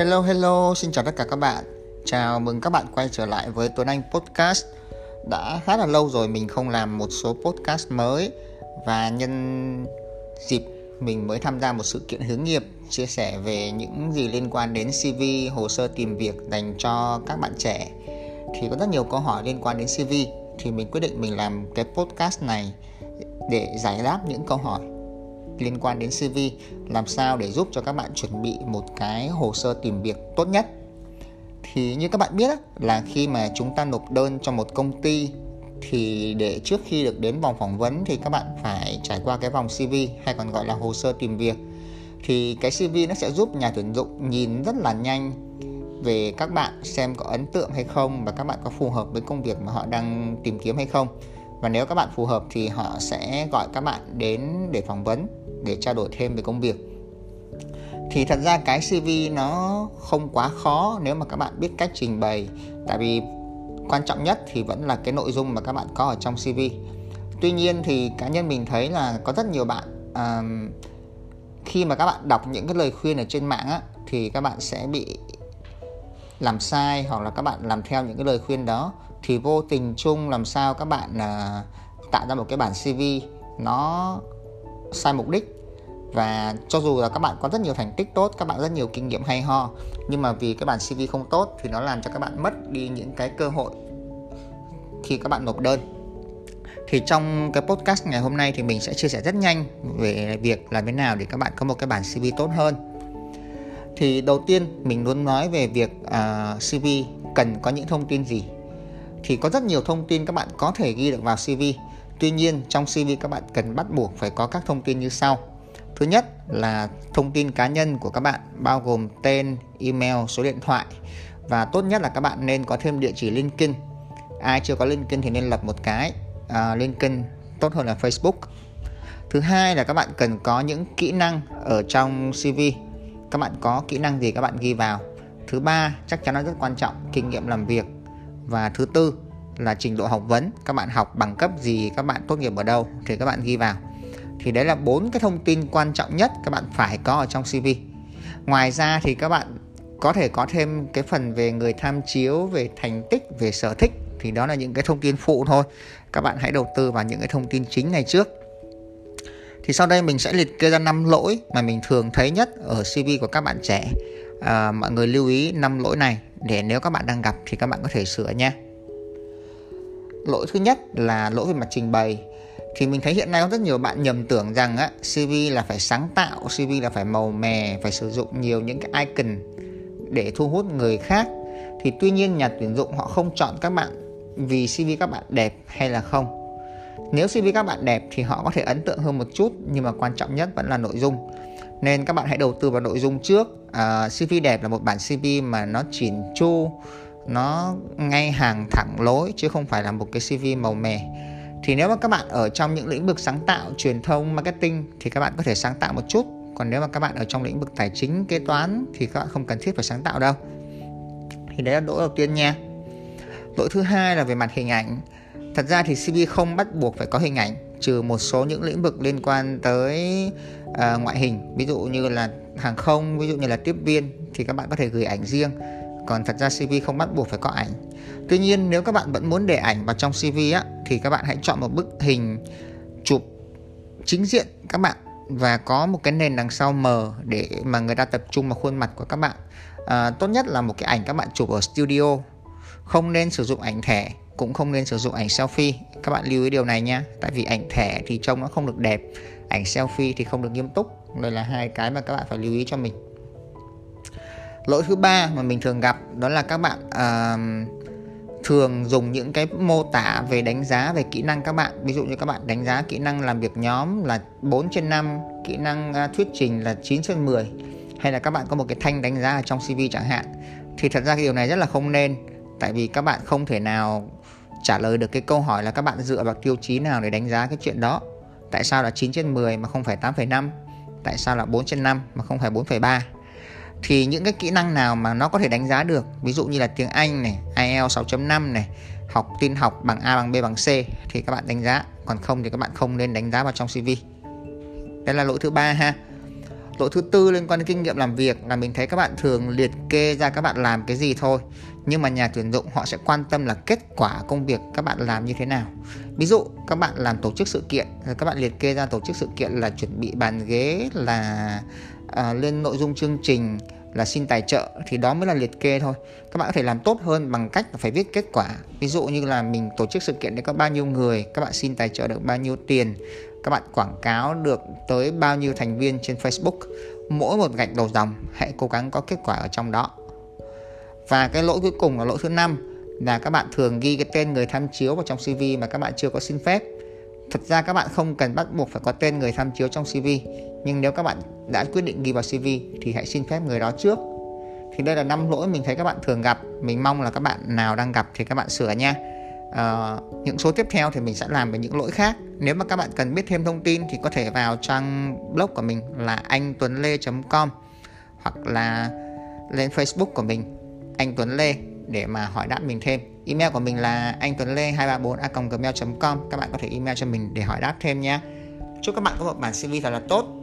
Hello hello, xin chào tất cả các bạn. Chào mừng các bạn quay trở lại với Tuấn Anh Podcast. Đã khá là lâu rồi mình không làm một số podcast mới và nhân dịp mình mới tham gia một sự kiện hướng nghiệp chia sẻ về những gì liên quan đến CV, hồ sơ tìm việc dành cho các bạn trẻ. Thì có rất nhiều câu hỏi liên quan đến CV thì mình quyết định mình làm cái podcast này để giải đáp những câu hỏi liên quan đến CV làm sao để giúp cho các bạn chuẩn bị một cái hồ sơ tìm việc tốt nhất. Thì như các bạn biết là khi mà chúng ta nộp đơn cho một công ty, thì để trước khi được đến vòng phỏng vấn thì các bạn phải trải qua cái vòng CV hay còn gọi là hồ sơ tìm việc. Thì cái CV nó sẽ giúp nhà tuyển dụng nhìn rất là nhanh về các bạn, xem có ấn tượng hay không và các bạn có phù hợp với công việc mà họ đang tìm kiếm hay không và nếu các bạn phù hợp thì họ sẽ gọi các bạn đến để phỏng vấn để trao đổi thêm về công việc. Thì thật ra cái CV nó không quá khó nếu mà các bạn biết cách trình bày tại vì quan trọng nhất thì vẫn là cái nội dung mà các bạn có ở trong CV tuy nhiên thì cá nhân mình thấy là có rất nhiều bạn um, khi mà các bạn đọc những cái lời khuyên ở trên mạng á, thì các bạn sẽ bị làm sai hoặc là các bạn làm theo những cái lời khuyên đó thì vô tình chung làm sao các bạn à, tạo ra một cái bản CV nó sai mục đích. Và cho dù là các bạn có rất nhiều thành tích tốt các bạn rất nhiều kinh nghiệm hay ho nhưng mà vì cái bản CV không tốt thì nó làm cho các bạn mất đi những cái cơ hội khi các bạn nộp đơn. Thì trong cái podcast ngày hôm nay thì mình sẽ chia sẻ rất nhanh về việc làm thế nào để các bạn có một cái bản CV tốt hơn thì đầu tiên mình muốn nói về việc uh, à, CV cần có những thông tin gì thì có rất nhiều thông tin các bạn có thể ghi được vào CV Tuy nhiên trong CV các bạn cần bắt buộc phải có các thông tin như sau. Thứ nhất là thông tin cá nhân của các bạn bao gồm tên, email, số điện thoại và tốt nhất là các bạn nên có thêm địa chỉ LinkedIn. Ai chưa có LinkedIn thì nên lập một cái uh, LinkedIn tốt hơn là Facebook. Thứ hai là các bạn cần có những kỹ năng ở trong CV. Các bạn có kỹ năng gì các bạn ghi vào. Thứ ba, chắc chắn nó rất quan trọng, kinh nghiệm làm việc. Và thứ tư là trình độ học vấn. Các bạn học bằng cấp gì, các bạn tốt nghiệp ở đâu thì các bạn ghi vào. Thì đấy là bốn cái thông tin quan trọng nhất các bạn phải có ở trong CV ngoài ra thì các bạn có thể có thêm cái phần về người tham chiếu, về thành tích, về sở thích. Thì đó là những cái thông tin phụ thôi. Các bạn hãy đầu tư vào những cái thông tin chính này trước thì sau đây mình sẽ liệt kê ra năm lỗi mà mình thường thấy nhất ở CV của các bạn trẻ à, mọi người lưu ý năm lỗi này để nếu các bạn đang gặp thì các bạn có thể sửa nha lỗi thứ nhất là lỗi về mặt trình bày thì mình thấy hiện nay có rất nhiều bạn nhầm tưởng rằng á, CV là phải sáng tạo, CV là phải màu mè, phải sử dụng nhiều những cái icon để thu hút người khác. Thì tuy nhiên nhà tuyển dụng họ không chọn các bạn vì CV các bạn đẹp hay là không. Nếu CV các bạn đẹp thì họ có thể ấn tượng hơn một chút nhưng mà quan trọng nhất vẫn là nội dung. Nên các bạn hãy đầu tư vào nội dung trước. À, CV đẹp là một bản CV mà nó chỉn chu, nó ngay hàng thẳng lối chứ không phải là một cái CV màu mè. Thì nếu mà các bạn ở trong những lĩnh vực sáng tạo truyền thông marketing thì các bạn có thể sáng tạo một chút. Còn nếu mà các bạn ở trong lĩnh vực tài chính kế toán thì các bạn không cần thiết phải sáng tạo đâu. Thì đấy là lỗi đầu tiên nha. Lỗi thứ hai là về mặt hình ảnh thật ra thì cv không bắt buộc phải có hình ảnh trừ một số những lĩnh vực liên quan tới uh, ngoại hình ví dụ như là hàng không ví dụ như là tiếp viên thì các bạn có thể gửi ảnh riêng. Còn thật ra CV không bắt buộc phải có ảnh. Tuy nhiên nếu các bạn vẫn muốn để ảnh vào trong CV á thì các bạn hãy chọn một bức hình chụp chính diện các bạn và có một cái nền đằng sau mờ để mà người ta tập trung vào khuôn mặt của các bạn. À, tốt nhất là một cái ảnh các bạn chụp ở studio không nên sử dụng ảnh thẻ cũng không nên sử dụng ảnh selfie. Các bạn lưu ý điều này nha tại vì ảnh thẻ thì trông nó không được đẹp ảnh selfie thì không được nghiêm túc. Đây là hai cái mà các bạn phải lưu ý cho mình. Lỗi thứ ba mà mình thường gặp đó là các bạn uh, thường dùng những cái mô tả về đánh giá về kỹ năng các bạn. Ví dụ như các bạn đánh giá kỹ năng làm việc nhóm là 4 trên 5 kỹ năng uh, thuyết trình là 9 trên 10 hay là các bạn có một cái thanh đánh giá ở trong CV chẳng hạn. Thì thật ra cái điều này rất là không nên tại vì các bạn không thể nào trả lời được cái câu hỏi là các bạn dựa vào tiêu chí nào để đánh giá cái chuyện đó? Tại sao là 9 trên 10 mà không phải 8,5 tại sao là 4 trên 5 mà không phải 4,3 thì những cái kỹ năng nào mà nó có thể đánh giá được? Ví dụ như là tiếng Anh này IELTS 6.5 này học tin học bằng A bằng B bằng C thì các bạn đánh giá. Còn không thì các bạn không nên đánh giá vào trong CV đây là lỗi thứ ba ha lỗi thứ tư liên quan đến kinh nghiệm làm việc là mình thấy các bạn thường liệt kê ra các bạn làm cái gì thôi. Nhưng mà nhà tuyển dụng họ sẽ quan tâm là kết quả công việc các bạn làm như thế nào. Ví dụ các bạn làm tổ chức sự kiện ờ, các bạn liệt kê ra tổ chức sự kiện là chuẩn bị bàn ghế là à, lên nội dung chương trình là xin tài trợ thì đó mới là liệt kê thôi. Các bạn có thể làm tốt hơn bằng cách phải viết kết quả. Ví dụ như là mình tổ chức sự kiện để có bao nhiêu người các bạn xin tài trợ được bao nhiêu tiền các bạn quảng cáo được tới bao nhiêu thành viên trên Facebook? Mỗi một gạch đầu dòng, hãy cố gắng có kết quả ở trong đó. Và cái lỗi cuối cùng là lỗi thứ năm, là các bạn thường ghi cái tên người tham chiếu vào trong CV mà các bạn chưa có xin phép. Thật ra các bạn không cần bắt buộc phải có tên người tham chiếu trong CV nhưng nếu các bạn đã quyết định ghi vào CV thì hãy xin phép người đó trước. Thì đây là năm lỗi mình thấy các bạn thường gặp. Mình mong là các bạn nào đang gặp thì các bạn sửa nha uh, những số tiếp theo thì mình sẽ làm về những lỗi khác. Nếu mà các bạn cần biết thêm thông tin thì có thể vào trang blog của mình là anh tuấn lê com hoặc là lên facebook của mình anh tuấn lê để mà hỏi đáp mình thêm. Email của mình là anh tuấn lê 234 a gmail com. Các bạn có thể email cho mình để hỏi đáp thêm nhé. Chúc các bạn có một bản cv thật là tốt.